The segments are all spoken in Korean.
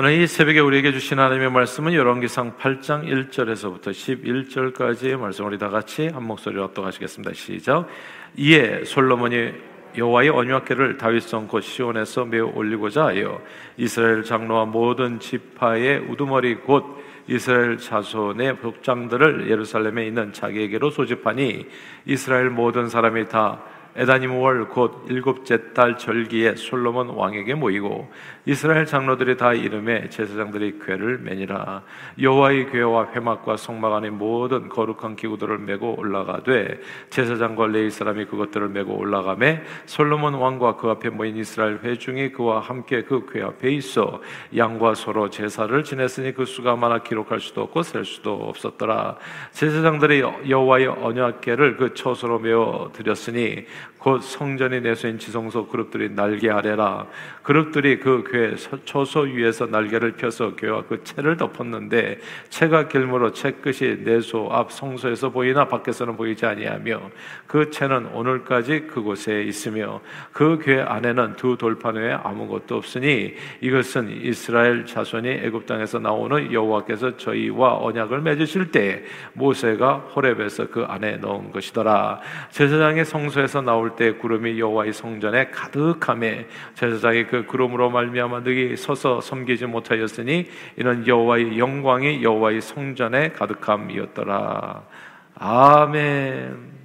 오늘 이 새벽에 우리에게 주신 하나님의 말씀은 열왕기상 8장 1절에서부터 11절까지의 말씀 우리 다 같이 한 목소리로 합독하시겠습니다. 시작. 이에 솔로몬이 여호와의 언약궤를 다윗성 곧 시온에서 매우 올리고자 하여 이스라엘 장로와 모든 지파의 우두머리 곧 이스라엘 자손의 복장들을 예루살렘에 있는 자기에게로 소집하니 이스라엘 모든 사람이 다 에다님 월 곧 일곱째 달 절기에 솔로몬 왕에게 모이고 이스라엘 장로들이 다 이르매 제사장들이 궤를 매니라. 여호와의 궤와 회막과 성막 안에 모든 거룩한 기구들을 메고 올라가되 제사장과 레위 사람이 그것들을 메고 올라가매 솔로몬 왕과 그 앞에 모인 이스라엘 회중이 그와 함께 그 궤 앞에 있어 양과 소로 제사를 지냈으니 그 수가 많아 기록할 수도 없고 셀 수도 없었더라. 제사장들이 여호와의 언약궤를 그 처소로 메어 드렸으니 곧 성전이 내수인 지성소 그룹들이 날개 아래라. 그룹들이 그궤 초소 위에서 날개를 펴서 궤와 그 채를 덮었는데 채가 길므로 채 끝이 내소 앞 성소에서 보이나 밖에서는 보이지 아니하며 그 채는 오늘까지 그곳에 있으며 그궤 안에는 두 돌판 외에 아무것도 없으니 이것은 이스라엘 자손이 애굽 땅에서 나오는 여호와께서 저희와 언약을 맺으실 때 모세가 호렙에서 그 안에 넣은 것이더라. 제사장의 성소에서 나올 나올 때 구름이 여호와의 성전에 가득함에 제사장이 그 구름으로 말미암아 능히 서서 섬기지 못하였으니 이는 여호와의 영광이 여호와의 성전에 가득함이었더라. 아멘.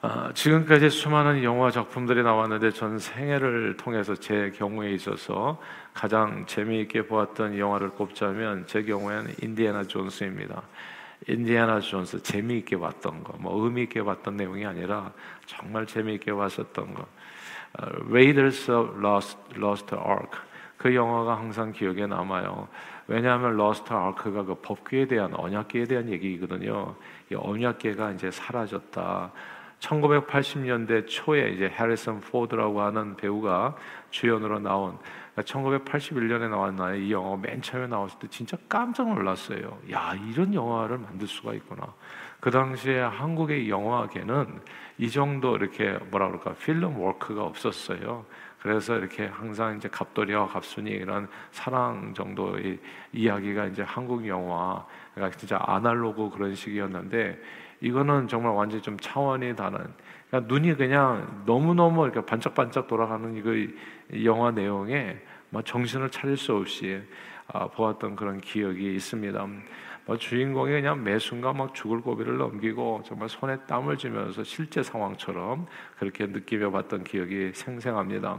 아, 지금까지 수많은 영화 작품들이 나왔는데 전 생애를 통해서 제 경우에 있어서 가장 재미있게 보았던 영화를 꼽자면 제 경우에는 인디애나 존스입니다. 인디애나 존스 재미있게 봤던 거, 뭐 의미 있게 봤던 내용이 아니라 정말 재미있게 봤었던 거. Uh, Raiders of Lost, Lost Ark 그 영화가 항상 기억에 남아요. 왜냐하면 Lost Ark가 그 법궤에 대한 언약궤에 대한 얘기거든요. 이 언약궤가 이제 사라졌다. 1980년대 초에 이제 해리슨 포드라고 하는 배우가 주연으로 나온 1981년에 그러니까 나왔나요? 이 영화 맨 처음에 나왔을 때 진짜 깜짝 놀랐어요. 야 이런 영화를 만들 수가 있구나. 그 당시에 한국의 영화계는 이 정도 이렇게 뭐라 그럴까 필름 워크가 없었어요. 그래서 이렇게 항상 이제 갑돌이와 갑순이 이런 사랑 정도의 이야기가 이제 한국 영화 그러니까 진짜 아날로그 그런 식이었는데 이거는 정말 완전히 좀 차원이 다른 그러니까 눈이 그냥 너무너무 이렇게 반짝반짝 돌아가는 이거 영화 내용에 뭐 정신을 차릴 수 없이 아, 보았던 그런 기억이 있습니다. 뭐 주인공이 그냥 매 순간 막 죽을 고비를 넘기고 정말 손에 땀을 쥐면서 실제 상황처럼 그렇게 느끼며 봤던 기억이 생생합니다.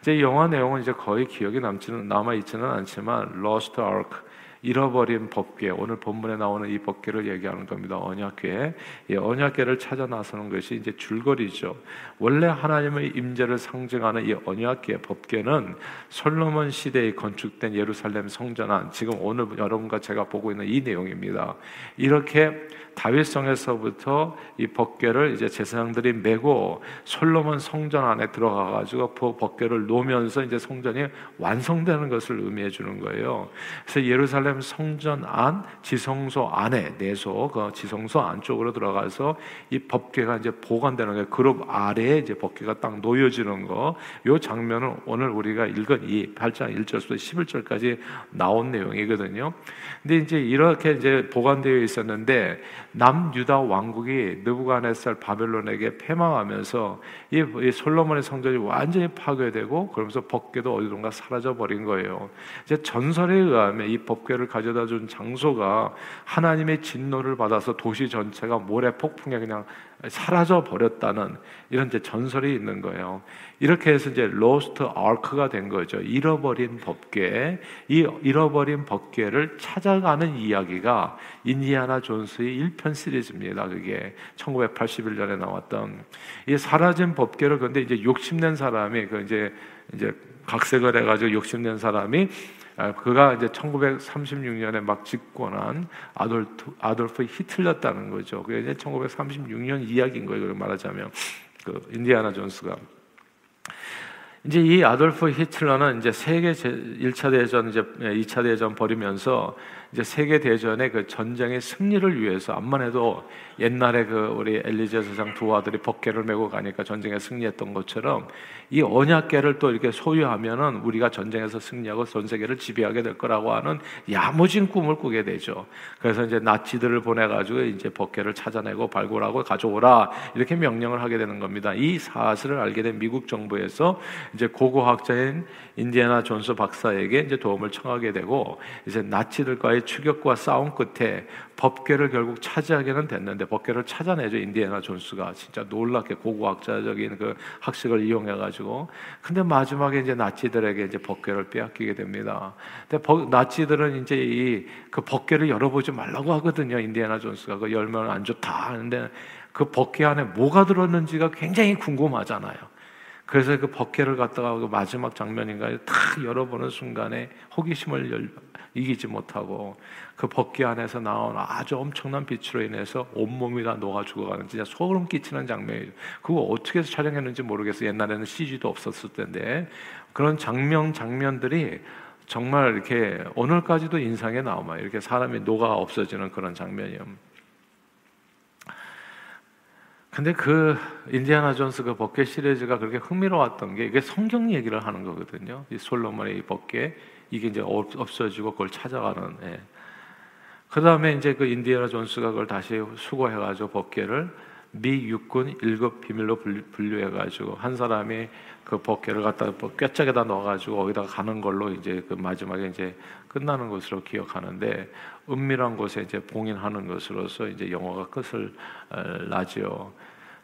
이제 영화 내용은 이제 거의 기억이 남지는 남아 있지는 않지만 Lost Ark 잃어버린 법궤 오늘 본문에 나오는 이 법궤를 얘기하는 겁니다. 언약궤. 이 언약궤를 찾아 나서는 것이 이제 줄거리죠. 원래 하나님의 임재를 상징하는 이 언약궤 법궤는 솔로몬 시대에 건축된 예루살렘 성전 안 지금 오늘 여러분과 제가 보고 있는 이 내용입니다. 이렇게 다윗성에서부터 이 법궤를 이제 제사장들이 메고 솔로몬 성전 안에 들어가 가지고 그 법궤를 놓으면서 이제 성전이 완성되는 것을 의미해 주는 거예요. 그래서 예루살렘 성전 안 지성소 안에 내소 그 지성소 안쪽으로 들어가서 이 법궤가 이제 보관되는 거예요. 그룹 아래에 이제 법궤가 딱 놓여지는 거. 요 장면은 오늘 우리가 읽은 이 8장 1절부터 11절까지 나온 내용이거든요. 근데 이제 이렇게 이제 보관되어 있었는데 남유다 왕국이 느부갓네살 바벨론에게 패망하면서 이, 솔로몬의 성전이 완전히 파괴되고 그러면서 법궤도 어디론가 사라져 버린 거예요. 이제 전설에 의하면 이 법궤를 가져다 준 장소가 하나님의 진노를 받아서 도시 전체가 모래 폭풍에 그냥 사라져 버렸다는 이런 이제 전설이 있는 거예요. 이렇게 해서 이제 Lost Ark가 된 거죠. 잃어버린 법궤. 이 잃어버린 법궤를 찾아가는 이야기가 인디아나 존스의 1편 시리즈입니다. 그게 1981년에 나왔던 이 사라진 법궤를 근데 이제 욕심낸 사람이 그 이제 이제 각색을 해가지고 욕심낸 사람이 아, 그가 이제 1936년에 막 집권한 아돌프, 아돌프 히틀러였다는 거죠. 그게 이제 1936년 이야기인 거예요. 말하자면 그 인디아나 존스가 이제 이 아돌프 히틀러는 이제 세계 1차 대전 이제 2차 대전 벌이면서 이제 세계 대전의 그 전쟁의 승리를 위해서 암만 해도 옛날에 그 우리 엘리제 세상 두 아들이 법궤를 메고 가니까 전쟁에 승리했던 것처럼 이 언약궤를 또 이렇게 소유하면은 우리가 전쟁에서 승리하고 전 세계를 지배하게 될 거라고 하는 야무진 꿈을 꾸게 되죠. 그래서 이제 나치들을 보내 가지고 이제 법궤를 찾아내고 발굴하고 가져오라 이렇게 명령을 하게 되는 겁니다. 이 사실을 알게 된 미국 정부에서 이제 고고학자인 인디애나 존스 박사에게 이제 도움을 청하게 되고 이제 나치들과의 추격과 싸움 끝에 법궤를 결국 차지하게는 됐는데 법궤를 찾아내죠 인디애나 존스가 진짜 놀랍게 고고학자적인 그 학식을 이용해 가지고 근데 마지막에 이제 나치들에게 이제 법궤를 빼앗기게 됩니다. 근데 버, 나치들은 이제 이 그 법궤를 열어보지 말라고 하거든요 인디애나 존스가 그 열면 안 좋다 하는데 그 법궤 안에 뭐가 들었는지가 굉장히 궁금하잖아요. 그래서 그 법궤를 갖다가 그 마지막 장면인가요? 탁 열어보는 순간에 호기심을 열, 이기지 못하고 그 법궤 안에서 나온 아주 엄청난 빛으로 인해서 온몸이 다 녹아 죽어가는 진짜 소름 끼치는 장면이죠. 그거 어떻게 해서 촬영했는지 모르겠어요. 옛날에는 CG도 없었을 텐데 그런 장면 장면들이 정말 이렇게 오늘까지도 인상에 남아요. 이렇게 사람이 녹아 없어지는 그런 장면이요. 근데 그 인디아나 존스 그 법궤 시리즈가 그렇게 흥미로웠던 게 이게 성경 얘기를 하는 거거든요. 이 솔로몬의 이 법궤 이게 이제 없어지고 그걸 찾아가는. 예. 그 다음에 이제 그 인디아나 존스가 그걸 다시 수거해가지고 법궤를 미 육군 1급 비밀로 분류해가지고 한 사람이 그 법궤를 갖다 꿰짝에다 넣어가지고 거기다가 가는 걸로 이제 그 마지막에 이제 끝나는 것으로 기억하는데 은밀한 곳에 이제 봉인하는 것으로서 이제 영화가 끝을 나지요.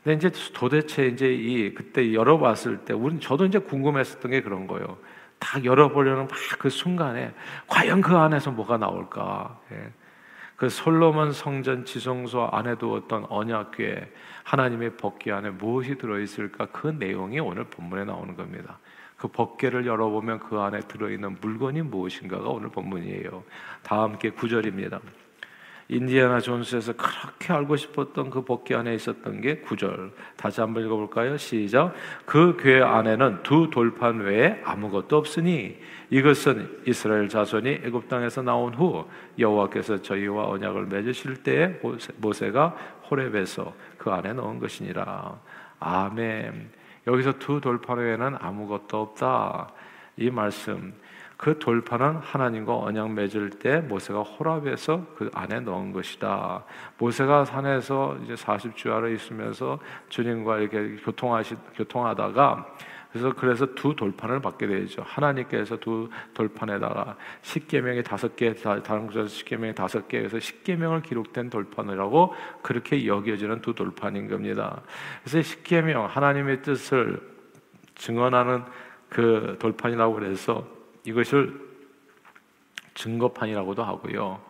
근데 이제 도대체 이제 이 그때 열어봤을 때 우리 저도 이제 궁금했었던 게 그런 거예요. 다 열어보려는 막 그 순간에 과연 그 안에서 뭐가 나올까? 예. 그 솔로몬 성전 지성소 안에 두었던 언약궤 하나님의 법궤 안에 무엇이 들어 있을까? 그 내용이 오늘 본문에 나오는 겁니다. 그 법궤를 열어보면 그 안에 들어 있는 물건이 무엇인가가 오늘 본문이에요. 다 함께 구절입니다. 인디아나 존스에서 그렇게 알고 싶었던 그 복귀 안에 있었던 게 구절. 다시 한번 읽어 볼까요? 시작. 그 궤 안에는 두 돌판 외에 아무것도 없으니 이것은 이스라엘 자손이 애굽 땅에서 나온 후 여호와께서 저희와 언약을 맺으실 때에 모세가 호렙에서 그 안에 넣은 것이니라. 아멘. 여기서 두 돌판 외에는 아무것도 없다. 이 말씀. 그 돌파는 하나님과 언약 맺을 때 모세가 호랍에서 그 안에 넣은 것이다. 모세가 산에서 이제 40주야로 있으면서 주님과 이렇게 교통하시 교통하다가 그래서 그래서 두 돌판을 받게 되죠. 하나님께서 두 돌판에다가 십계명이 다섯 개, 다른 곳에서 십계명이 다섯 개에서 십계명을 기록된 돌판이라고 그렇게 여겨지는 두 돌판인 겁니다. 그래서 십계명 하나님의 뜻을 증언하는 그 돌판이라고 그래서 이것을 증거판이라고도 하고요.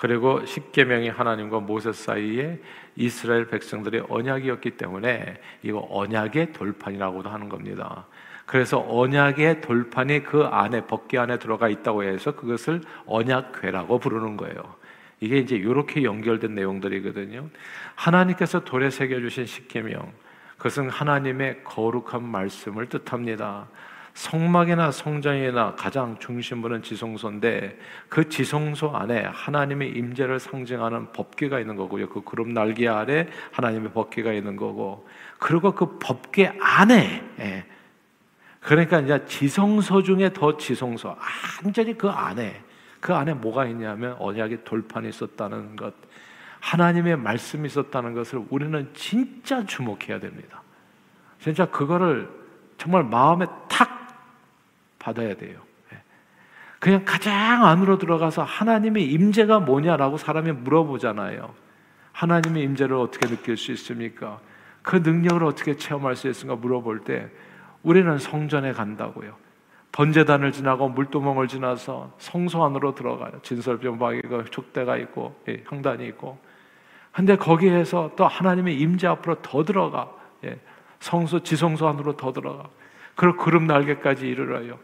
그리고 십계명이 하나님과 모세 사이에 이스라엘 백성들의 언약이었기 때문에 이거 언약의 돌판이라고도 하는 겁니다. 그래서 언약의 돌판이 그 안에 법계 안에 들어가 있다고 해서 그것을 언약궤라고 부르는 거예요. 이게 이제 이렇게 연결된 내용들이거든요. 하나님께서 돌에 새겨 주신 십계명 그것은 하나님의 거룩한 말씀을 뜻합니다. 성막이나 성전이나 가장 중심부는 지성소인데 그 지성소 안에 하나님의 임재를 상징하는 법궤가 있는 거고요. 그 구름 날개 아래 하나님의 법궤가 있는 거고 그리고 그 법궤 안에 예. 그러니까 이제 지성소 중에 더 지성소 완전히 그 안에 그 안에 뭐가 있냐면 언약의 돌판이 있었다는 것 하나님의 말씀이 있었다는 것을 우리는 진짜 주목해야 됩니다. 진짜 그거를 정말 마음에 탁 받아야 돼요. 예. 그냥 가장 안으로 들어가서 하나님의 임재가 뭐냐라고 사람이 물어보잖아요. 하나님의 임재를 어떻게 느낄 수 있습니까? 그 능력을 어떻게 체험할 수 있습니까? 물어볼 때 우리는 성전에 간다고요. 번제단을 지나고 물두멍을 지나서 성소 안으로 들어가요. 진설병방이 있고 족대가 있고 예, 향단이 있고. 근데 거기에서 또 하나님의 임재 앞으로 더 들어가. 예, 성소 지성소 안으로 더 들어가. 그리고 그룹 날개까지 이르러요.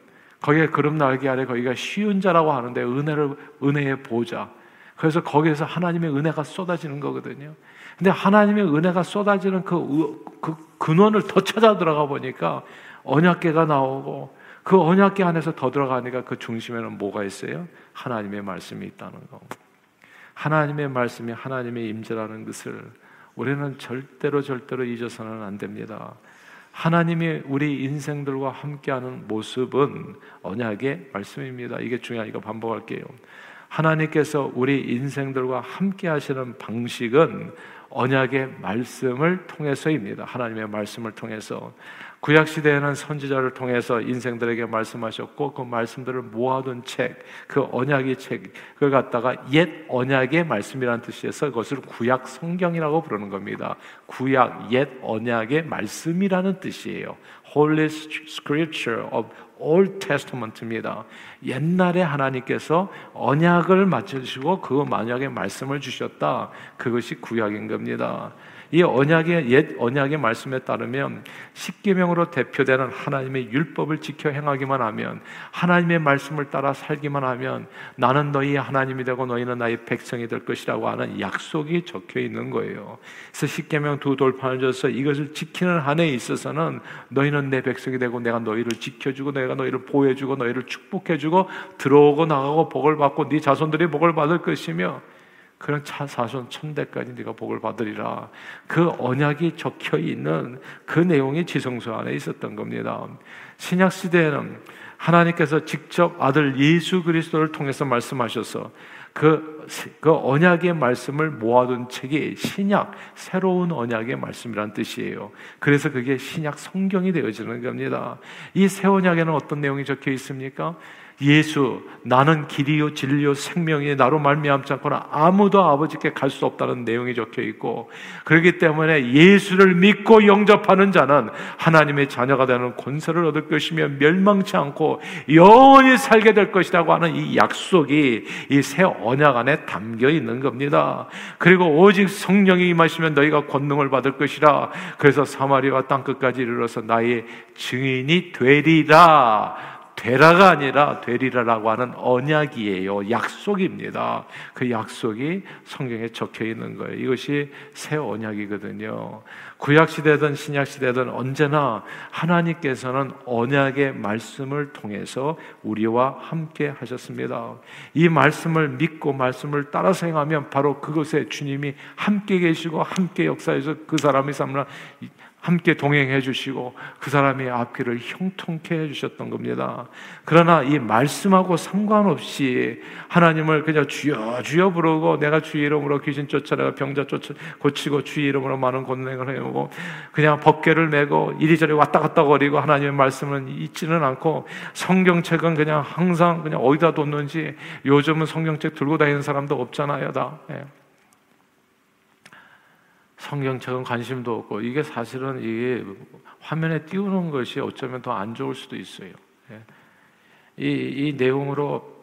거기에 그름 날개 아래 거기가 쉬운 자라고 하는데 은혜를 은혜의 보좌. 그래서 거기에서 하나님의 은혜가 쏟아지는 거거든요. 근데 하나님의 은혜가 쏟아지는 그, 그 근원을 더 찾아 들어가 보니까 언약계가 나오고 그 언약계 안에서 더 들어가니까 그 중심에는 뭐가 있어요? 하나님의 말씀이 있다는 거. 하나님의 말씀이 하나님의 임재라는 것을 우리는 절대로 절대로 잊어서는 안 됩니다. 하나님이 우리 인생들과 함께하는 모습은 언약의 말씀입니다. 이게 중요하니까 반복할게요. 하나님께서 우리 인생들과 함께 하시는 방식은 언약의 말씀을 통해서입니다. 하나님의 말씀을 통해서 구약 시대에는 선지자를 통해서 인생들에게 말씀하셨고 그 말씀들을 모아둔 책, 그 언약의 책, 그걸 갖다가 옛 언약의 말씀이라는 뜻이어서 그것을 구약 성경이라고 부르는 겁니다. 구약 옛 언약의 말씀이라는 뜻이에요. Holy Scripture of Old Testament입니다. 옛날에 하나님께서 언약을 맞춰주시고 그 만약의 말씀을 주셨다. 그것이 구약인 겁니다. 이 언약의 옛 언약의 말씀에 따르면 십계명으로 대표되는 하나님의 율법을 지켜 행하기만 하면 하나님의 말씀을 따라 살기만 하면 나는 너희의 하나님이 되고 너희는 나의 백성이 될 것이라고 하는 약속이 적혀 있는 거예요. 그래서 십계명 두 돌판을 줘서 이것을 지키는 한에 있어서는 너희는 내 백성이 되고 내가 너희를 지켜주고 내가 너희를 보호해주고 너희를 축복해주고 들어오고 나가고 복을 받고 네 자손들이 복을 받을 것이며 그런 차 사손 천대까지 네가 복을 받으리라. 그 언약이 적혀 있는 그 내용이 지성소 안에 있었던 겁니다. 신약 시대에는 하나님께서 직접 아들 예수 그리스도를 통해서 말씀하셔서 그, 그 언약의 말씀을 모아둔 책이 신약, 새로운 언약의 말씀이란 뜻이에요. 그래서 그게 신약 성경이 되어지는 겁니다. 이 새 언약에는 어떤 내용이 적혀 있습니까? 예수 나는 길이요 진리요 생명이 나로 말미암지 않고는 아무도 아버지께 갈 수 없다는 내용이 적혀 있고 그렇기 때문에 예수를 믿고 영접하는 자는 하나님의 자녀가 되는 권세를 얻을 것이며 멸망치 않고 영원히 살게 될 것이라고 하는 이 약속이 이 새 언약 안에 담겨 있는 겁니다. 그리고 오직 성령이 임하시면 너희가 권능을 받을 것이라 그래서 사마리아 땅 끝까지 이르러서 나의 증인이 되리라 되라가 아니라 되리라라고 하는 언약이에요. 약속입니다. 그 약속이 성경에 적혀 있는 거예요. 이것이 새 언약이거든요. 구약 시대든 신약 시대든 언제나 하나님께서는 언약의 말씀을 통해서 우리와 함께 하셨습니다. 이 말씀을 믿고 말씀을 따라서 행하면 바로 그것에 주님이 함께 계시고 함께 역사해서 그 사람의 삶을 함께 동행해 주시고 그 사람의 앞길을 형통케 해 주셨던 겁니다. 그러나 이 말씀하고 상관없이 하나님을 그냥 주여 주여 부르고 내가 주의 이름으로 귀신 쫓아내가 병자 쫓아 고치고 주의 이름으로 많은 권능을 해오고 그냥 법궤를 메고 이리저리 왔다 갔다 거리고 하나님의 말씀은 잊지는 않고 성경책은 그냥 항상 그냥 어디다 뒀는지 요즘은 성경책 들고 다니는 사람도 없잖아요, 다. 예. 성경책은 관심도 없고 이게 사실은 이게 화면에 띄우는 것이 어쩌면 더 안 좋을 수도 있어요. 예. 이, 이 내용으로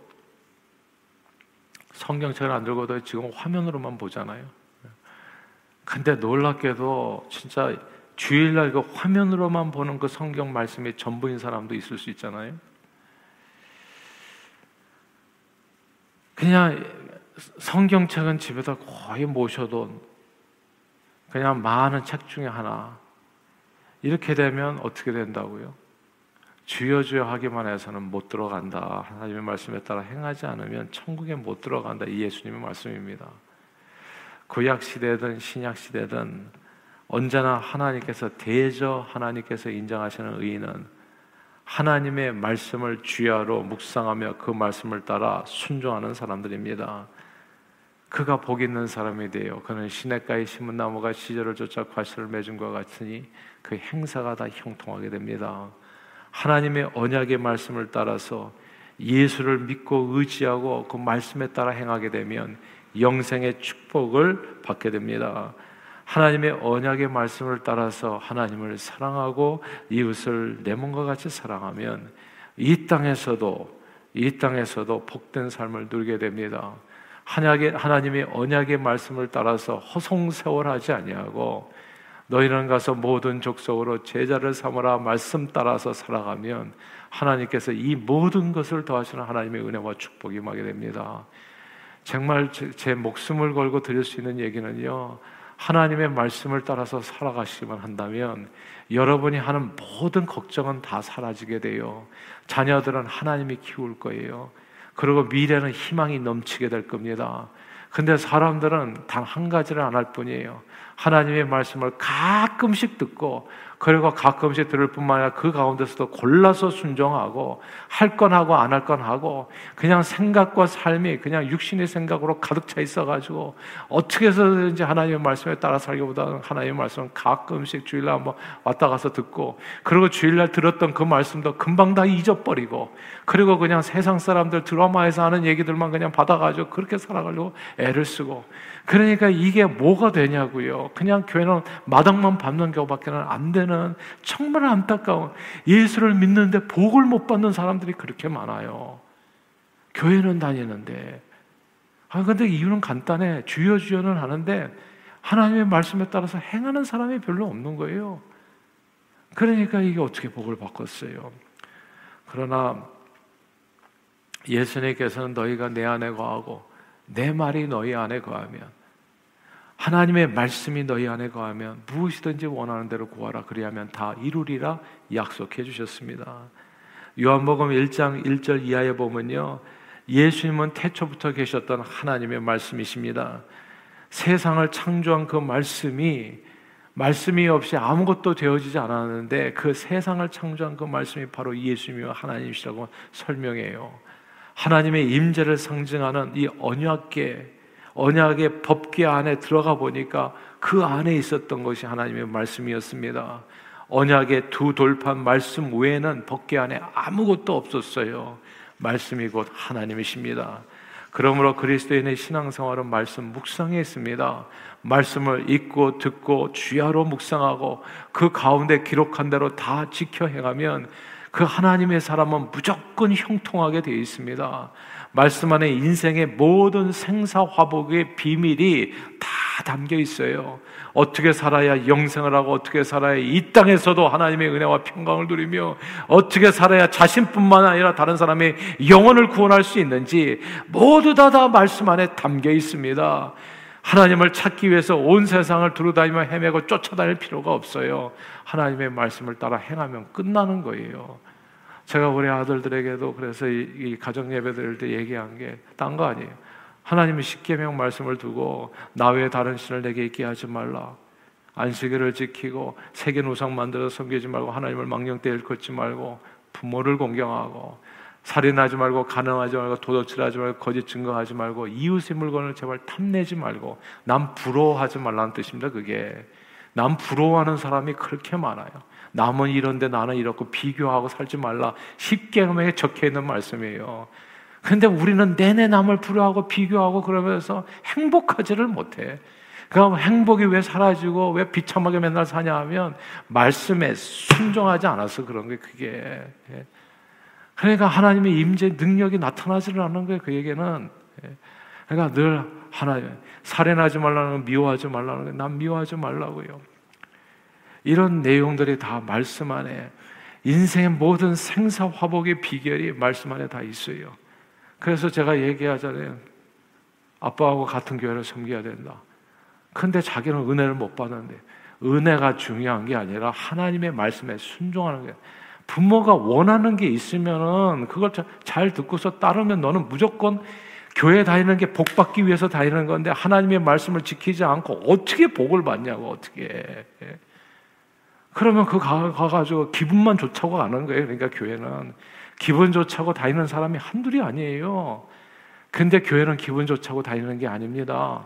성경책을 안 들고도 지금 화면으로만 보잖아요. 근데 놀랍게도 진짜 주일날 그 화면으로만 보는 그 성경 말씀이 전부인 사람도 있을 수 있잖아요. 그냥 성경책은 집에다 거의 모셔도 그냥 많은 책 중에 하나. 이렇게 되면 어떻게 된다고요? 주여 주여 하기만 해서는 못 들어간다. 하나님의 말씀에 따라 행하지 않으면 천국에 못 들어간다. 이 예수님의 말씀입니다. 구약 시대든 신약 시대든 언제나 하나님께서 대저 하나님께서 인정하시는 의인은 하나님의 말씀을 주야로 묵상하며 그 말씀을 따라 순종하는 사람들입니다. 그가 복 있는 사람이 되어 그는 시냇가에 심은 나무가 시절을 쫓아 과실을 맺은 것 같으니 그 행사가 다 형통하게 됩니다. 하나님의 언약의 말씀을 따라서 예수를 믿고 의지하고 그 말씀에 따라 행하게 되면 영생의 축복을 받게 됩니다. 하나님의 언약의 말씀을 따라서 하나님을 사랑하고 이웃을 내 몸과 같이 사랑하면 이 땅에서도 이 땅에서도 복된 삶을 누리게 됩니다. 하나님의, 하나님의 언약의 말씀을 따라서 허송세월하지 아니하고 너희는 가서 모든 족속으로 제자를 삼으라 말씀 따라서 살아가면 하나님께서 이 모든 것을 더하시는 하나님의 은혜와 축복이 임하게 됩니다. 정말 제, 제 목숨을 걸고 드릴 수 있는 얘기는요. 하나님의 말씀을 따라서 살아가시기만 한다면 여러분이 하는 모든 걱정은 다 사라지게 돼요. 자녀들은 하나님이 키울 거예요. 그리고 미래는 희망이 넘치게 될 겁니다. 근데 사람들은 단 한 가지를 안 할 뿐이에요. 하나님의 말씀을 가끔씩 듣고 그리고 가끔씩 들을 뿐만 아니라 그 가운데서도 골라서 순종하고 할 건 하고 안 할 건 하고 그냥 생각과 삶이 그냥 육신의 생각으로 가득 차 있어가지고 어떻게 해서든지 하나님의 말씀에 따라 살기보다는 하나님의 말씀은 가끔씩 주일날 한번 왔다 가서 듣고 그리고 주일날 들었던 그 말씀도 금방 다 잊어버리고 그리고 그냥 세상 사람들 드라마에서 하는 얘기들만 그냥 받아가지고 그렇게 살아가려고 애를 쓰고 그러니까 이게 뭐가 되냐고요. 그냥 교회는 마당만 밟는 경우밖에는 안 되는 정말 안타까운 예수를 믿는데 복을 못 받는 사람들이 그렇게 많아요. 교회는 다니는데. 아, 근데 이유는 간단해. 주여 주여는 하는데 하나님의 말씀에 따라서 행하는 사람이 별로 없는 거예요. 그러니까 이게 어떻게 복을 바꿨어요. 그러나 예수님께서는 너희가 내 안에 거하고 내 말이 너희 안에 거하면 하나님의 말씀이 너희 안에 거하면 무엇이든지 원하는 대로 구하라 그리하면 다 이루리라 약속해 주셨습니다. 요한복음 1장 1절 이하에 보면요. 예수님은 태초부터 계셨던 하나님의 말씀이십니다. 세상을 창조한 그 말씀이 말씀이 없이 아무것도 되어지지 않았는데 그 세상을 창조한 그 말씀이 바로 예수님이와 하나님이시라고 설명해요. 하나님의 임재를 상징하는 이 언약계, 언약의 법계 안에 들어가 보니까 그 안에 있었던 것이 하나님의 말씀이었습니다. 언약의 두 돌판 말씀 외에는 법계 안에 아무것도 없었어요. 말씀이 곧 하나님이십니다. 그러므로 그리스도인의 신앙생활은 말씀 묵상에 있습니다. 말씀을 읽고 듣고 주야로 묵상하고 그 가운데 기록한 대로 다 지켜 행하면 그 하나님의 사람은 무조건 형통하게 되어 있습니다. 말씀 안에 인생의 모든 생사화복의 비밀이 다 담겨 있어요. 어떻게 살아야 영생을 하고 어떻게 살아야 이 땅에서도 하나님의 은혜와 평강을 누리며 어떻게 살아야 자신뿐만 아니라 다른 사람의 영혼을 구원할 수 있는지 모두 다 다 말씀 안에 담겨 있습니다. 하나님을 찾기 위해서 온 세상을 두루다니며 헤매고 쫓아다닐 필요가 없어요. 하나님의 말씀을 따라 행하면 끝나는 거예요. 제가 우리 아들들에게도 그래서 이, 이 가정 예배 드릴 때 얘기한 게 딴 거 아니에요. 하나님이 십계명 말씀을 두고 나 외에 다른 신을 내게 있게 하지 말라. 안식일을 지키고 세계 우상 만들어 섬기지 말고 하나님을 망령 때 일컫지 말고 부모를 공경하고 살인하지 말고 가능하지 말고 도둑질하지 말고 거짓 증거하지 말고 이웃의 물건을 제발 탐내지 말고 남 부러워하지 말라는 뜻입니다. 그게 남 부러워하는 사람이 그렇게 많아요. 남은 이런데 나는 이렇고 비교하고 살지 말라. 십계명에 적혀 있는 말씀이에요. 근데 우리는 내내 남을 부러워하고 비교하고 그러면서 행복하지를 못해. 그럼 행복이 왜 사라지고 왜 비참하게 맨날 사냐 하면 말씀에 순종하지 않아서 그런 게 그게. 예. 그러니까 하나님의 임재 능력이 나타나지를 않는 거예요. 그에게는. 예. 그러니까 늘 하나님 살인하지 말라는 거 미워하지 말라는 거. 난 미워하지 말라고요. 이런 내용들이 다 말씀 안에 인생의 모든 생사 화복의 비결이 말씀 안에 다 있어요. 그래서 제가 얘기하잖아요. 아빠하고 같은 교회를 섬겨야 된다. 근데 자기는 은혜를 못 받는데 은혜가 중요한 게 아니라 하나님의 말씀에 순종하는 게 부모가 원하는 게 있으면은 그걸 잘 듣고서 따르면 너는 무조건 교회 다니는 게 복 받기 위해서 다니는 건데 하나님의 말씀을 지키지 않고 어떻게 복을 받냐고 어떻게 그러면 그 가, 가가지고 기분만 좋다고 가는 거예요. 그러니까 교회는 기분 좋자고 다니는 사람이 한둘이 아니에요. 근데 교회는 기분 좋자고 다니는 게 아닙니다.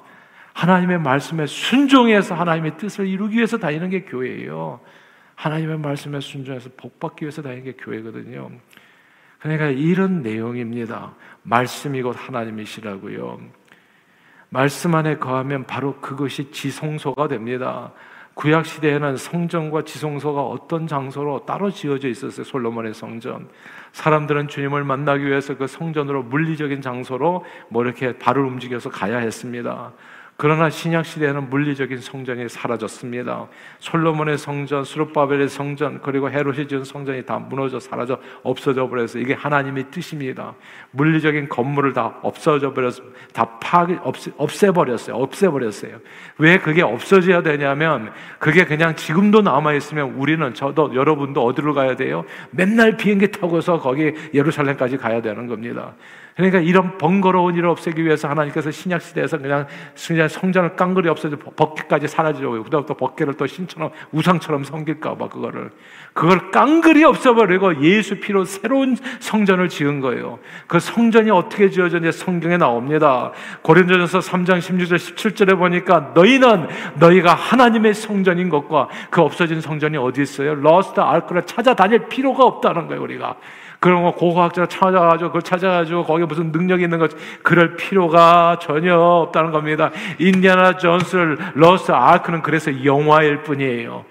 하나님의 말씀에 순종해서 하나님의 뜻을 이루기 위해서 다니는 게 교회예요. 하나님의 말씀에 순종해서 복 받기 위해서 다니는 게 교회거든요. 그러니까 이런 내용입니다. 말씀이 곧 하나님이시라고요. 말씀 안에 거하면 바로 그것이 지성소가 됩니다. 구약 시대에는 성전과 지성소가 어떤 장소로 따로 지어져 있었어요. 솔로몬의 성전. 사람들은 주님을 만나기 위해서 그 성전으로 물리적인 장소로 뭐 이렇게 발을 움직여서 가야 했습니다. 그러나 신약 시대에는 물리적인 성전이 사라졌습니다. 솔로몬의 성전, 수르바벨의 성전, 그리고 헤롯이 지은 성전이 다 무너져 사라져 없어져 버려서 이게 하나님의 뜻입니다. 물리적인 건물을 다 없어져 버려서 다 파괴 없애 버렸어요. 없애 버렸어요. 왜 그게 없어져야 되냐면 그게 그냥 지금도 남아 있으면 우리는 저도 여러분도 어디로 가야 돼요? 맨날 비행기 타고서 거기 예루살렘까지 가야 되는 겁니다. 그러니까 이런 번거로운 일을 없애기 위해서 하나님께서 신약 시대에서 그냥 그냥 성전을 깡그리 없애서 벗개까지 사라지려고 그다음부터 벗개를 또 신처럼 우상처럼 섬길까봐 그거를 그걸 깡그리 없애버리고 예수 피로 새로운 성전을 지은 거예요. 그 성전이 어떻게 지어졌는지 성경에 나옵니다. 고린도전서 3장 16절 17절에 보니까 너희는 너희가 하나님의 성전인 것과 그 없어진 성전이 어디 있어요? Lost Ark를 찾아다닐 필요가 없다는 거예요 우리가. 그런 거 고고학자가 찾아가지고 그걸 찾아가지고 거기에 무슨 능력이 있는 것 그럴 필요가 전혀 없다는 겁니다. 인디아나 존스 Lost Ark는 그래서 영화일 뿐이에요.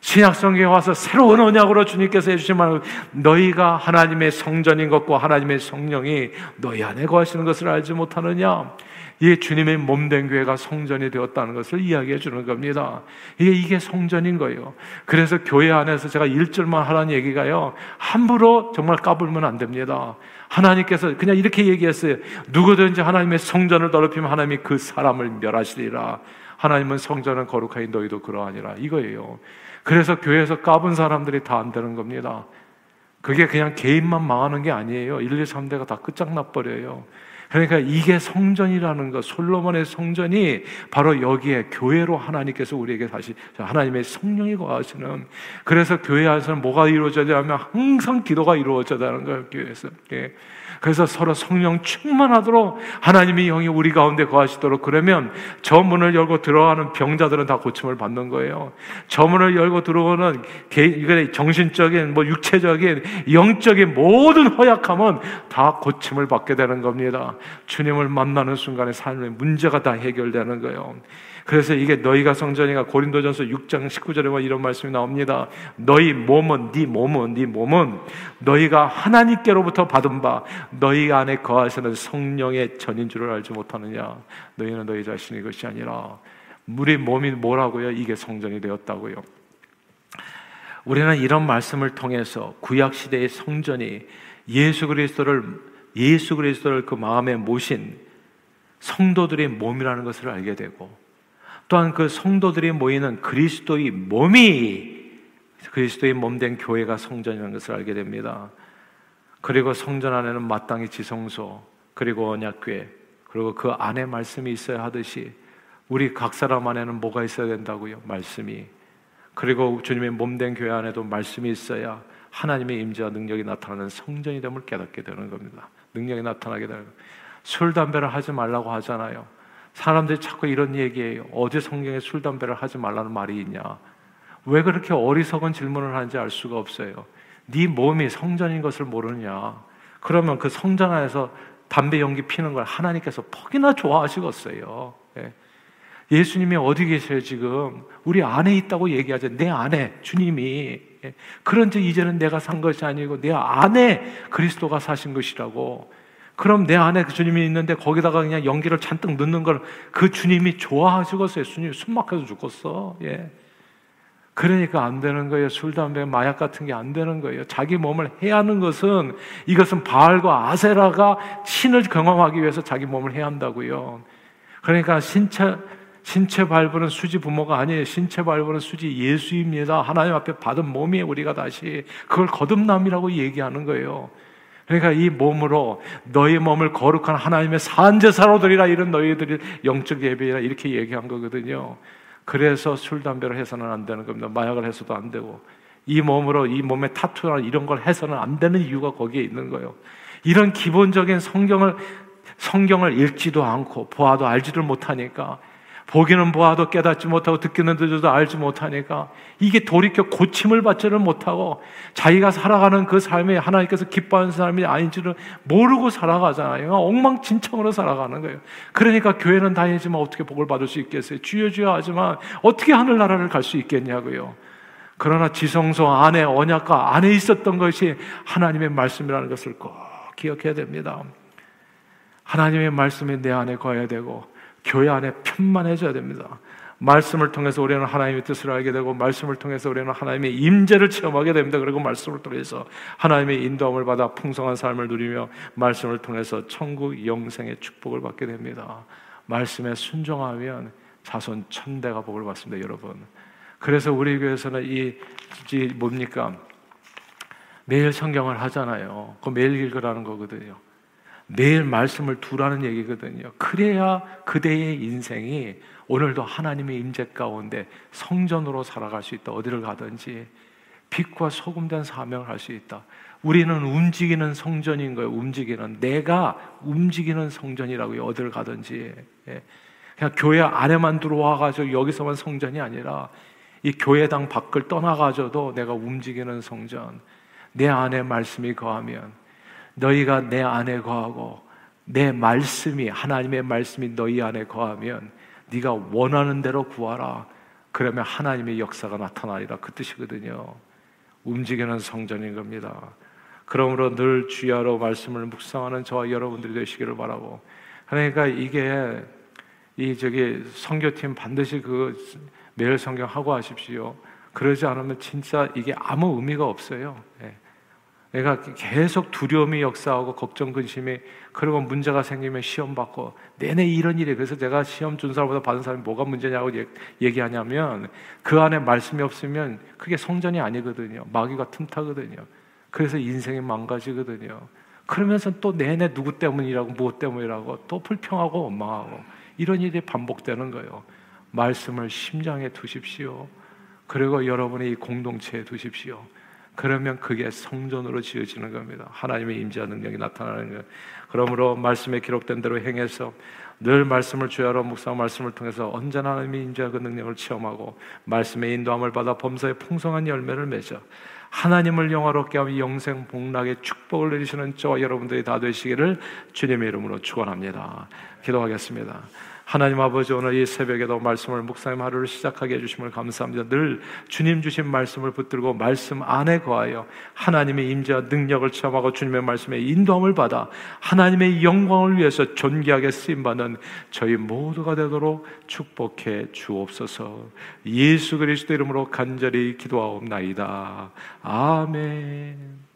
신약 성경에 와서 새로운 언약으로 주님께서 해주신 말 너희가 하나님의 성전인 것과 하나님의 성령이 너희 안에 거하시는 것을 알지 못하느냐? 이 주님의 몸된 교회가 성전이 되었다는 것을 이야기해 주는 겁니다. 이게, 이게 성전인 거예요. 그래서 교회 안에서 제가 일절만 하라는 얘기가요. 함부로 정말 까불면 안 됩니다. 하나님께서 그냥 이렇게 얘기했어요. 누구든지 하나님의 성전을 더럽히면 하나님이 그 사람을 멸하시리라. 하나님은 성전은 거룩하니 너희도 그러하니라. 이거예요. 그래서 교회에서 까분 사람들이 다 안 되는 겁니다. 그게 그냥 개인만 망하는 게 아니에요. 1, 2, 3대가 다 끝장나버려요. 그러니까 이게 성전이라는 것, 솔로몬의 성전이 바로 여기에 교회로 하나님께서 우리에게 다시 하나님의 성령이 거하시는 그래서 교회 안에서는 뭐가 이루어져야 하면 항상 기도가 이루어져야 하는 거예요, 교회에서. 예. 그래서 서로 성령 충만하도록 하나님의 영이 우리 가운데 거하시도록 그러면 저 문을 열고 들어가는 병자들은 다 고침을 받는 거예요. 저 문을 열고 들어오는 정신적인, 뭐 육체적인, 영적인 모든 허약함은 다 고침을 받게 되는 겁니다. 주님을 만나는 순간에 삶의 문제가 다 해결되는 거예요. 그래서 이게 너희가 성전이가 고린도전서 6장 19절에 이런 말씀이 나옵니다. 너희 몸은 네 몸은 네 몸은 너희가 하나님께로부터 받은 바 너희 안에 거하시는 성령의 전인 줄을 알지 못하느냐? 너희는 너희 자신이 것이 아니라 우리 몸이 뭐라고요? 이게 성전이 되었다고요. 우리는 이런 말씀을 통해서 구약 시대의 성전이 예수 그리스도를 예수 그리스도를 그 마음에 모신 성도들의 몸이라는 것을 알게 되고 또한 그 성도들이 모이는 그리스도의 몸이 그리스도의 몸된 교회가 성전이라는 것을 알게 됩니다. 그리고 성전 안에는 마땅히 지성소, 그리고 언약궤, 그리고 그 안에 말씀이 있어야 하듯이 우리 각 사람 안에는 뭐가 있어야 된다고요? 말씀이. 그리고 주님의 몸된 교회 안에도 말씀이 있어야 하나님의 임재와 능력이 나타나는 성전이 됨을 깨닫게 되는 겁니다. 능력이 나타나게 되는 술 담배를 하지 말라고 하잖아요. 사람들이 자꾸 이런 얘기해요. 어제 성경에 술, 담배를 하지 말라는 말이 있냐? 왜 그렇게 어리석은 질문을 하는지 알 수가 없어요. 네 몸이 성전인 것을 모르냐? 그러면 그 성전 안에서 담배 연기 피는 걸 하나님께서 퍽이나 좋아하시겠어요. 예. 예수님이 어디 계세요, 지금? 우리 안에 있다고 얘기하죠. 내 안에, 주님이. 예. 그런즉 이제는 내가 산 것이 아니고 내 안에 그리스도가 사신 것이라고. 그럼 내 안에 그 주님이 있는데 거기다가 그냥 연기를 잔뜩 넣는 걸 그 주님이 좋아하시겠어요. 주님 숨 막혀서 죽었어. 예. 그러니까 안 되는 거예요. 술, 담배, 마약 같은 게 안 되는 거예요. 자기 몸을 해하는 것은 이것은 바알과 아세라가 신을 경험하기 위해서 자기 몸을 해야 한다고요. 그러니까 신체 신체 발부는 수지 부모가 아니에요. 신체 발부는 수지 예수입니다. 하나님 앞에 받은 몸이 우리가 다시 그걸 거듭남이라고 얘기하는 거예요. 그러니까 이 몸으로 너희 몸을 거룩한 하나님의 산제사로 드리라 이런 너희들이 영적 예배라 이렇게 얘기한 거거든요. 그래서 술 담배를 해서는 안 되는 겁니다. 마약을 해서도 안 되고 이 몸으로 이 몸에 타투나 이런 걸 해서는 안 되는 이유가 거기에 있는 거예요. 이런 기본적인 성경을 성경을 읽지도 않고 보아도 알지를 못하니까 보기는 보아도 깨닫지 못하고 듣기는 듣어도 알지 못하니까 이게 돌이켜 고침을 받지를 못하고 자기가 살아가는 그 삶이 하나님께서 기뻐하는 삶이 아닌지를 모르고 살아가잖아요. 엉망진창으로 살아가는 거예요. 그러니까 교회는 다니지만 어떻게 복을 받을 수 있겠어요? 주여 주여 하지만 어떻게 하늘나라를 갈 수 있겠냐고요. 그러나 지성소 안에 언약과 안에 있었던 것이 하나님의 말씀이라는 것을 꼭 기억해야 됩니다. 하나님의 말씀이 내 안에 거해야 되고 교회 안에 편만해져야 됩니다. 말씀을 통해서 우리는 하나님의 뜻을 알게 되고 말씀을 통해서 우리는 하나님의 임재를 체험하게 됩니다. 그리고 말씀을 통해서 하나님의 인도함을 받아 풍성한 삶을 누리며 말씀을 통해서 천국 영생의 축복을 받게 됩니다. 말씀에 순종하면 자손 천대가 복을 받습니다, 여러분. 그래서 우리 교회에서는 이, 이 뭡니까? 매일 성경을 하잖아요. 그 매일 읽으라는 거거든요. 매일 말씀을 두라는 얘기거든요. 그래야 그대의 인생이 오늘도 하나님의 임재 가운데 성전으로 살아갈 수 있다. 어디를 가든지 빛과 소금된 사명을 할 수 있다. 우리는 움직이는 성전인 거예요. 움직이는 내가 움직이는 성전이라고요. 어디를 가든지 예. 그냥 교회 안에만 들어와 가지고 여기서만 성전이 아니라 이 교회당 밖을 떠나 가져도 내가 움직이는 성전. 내 안에 말씀이 거하면 너희가 내 안에 거하고 내 말씀이 하나님의 말씀이 너희 안에 거하면 네가 원하는 대로 구하라. 그러면 하나님의 역사가 나타나리라 그 뜻이거든요. 움직이는 성전인 겁니다. 그러므로 늘 주야로 말씀을 묵상하는 저와 여러분들이 되시기를 바라고. 그러니까 이게 이 저기 성교팀 반드시 그 매일 성경 하고 하십시오. 그러지 않으면 진짜 이게 아무 의미가 없어요. 예. 내가 계속 두려움이 역사하고 걱정 근심이 그리고 문제가 생기면 시험 받고 내내 이런 일이 그래서 제가 시험 준 사람보다 받은 사람이 뭐가 문제냐고 얘기하냐면 그 안에 말씀이 없으면 그게 성전이 아니거든요. 마귀가 틈타거든요. 그래서 인생이 망가지거든요. 그러면서 또 내내 누구 때문이라고 무엇 때문이라고 또 불평하고 원망하고 이런 일이 반복되는 거예요. 말씀을 심장에 두십시오. 그리고 여러분의 이 공동체에 두십시오 그러면 그게 성전으로 지어지는 겁니다. 하나님의 임재와 능력이 나타나는 거예요. 그러므로 말씀에 기록된 대로 행해서 늘 말씀을 주야로 묵상 말씀을 통해서 언제나 하나님의 임재와 그 능력을 체험하고 말씀의 인도함을 받아 범사의 풍성한 열매를 맺어 하나님을 영화롭게 하며 영생 복락의 축복을 내리시는 저와 여러분들이 다 되시기를 주님의 이름으로 축원합니다. 기도하겠습니다. 하나님 아버지 오늘 이 새벽에도 말씀을 묵상의 하루를 시작하게 해주심을 감사합니다. 늘 주님 주신 말씀을 붙들고 말씀 안에 거하여 하나님의 임재와 능력을 체험하고 주님의 말씀에 인도함을 받아 하나님의 영광을 위해서 존귀하게 쓰임받는 저희 모두가 되도록 축복해 주옵소서 예수 그리스도 이름으로 간절히 기도하옵나이다. 아멘.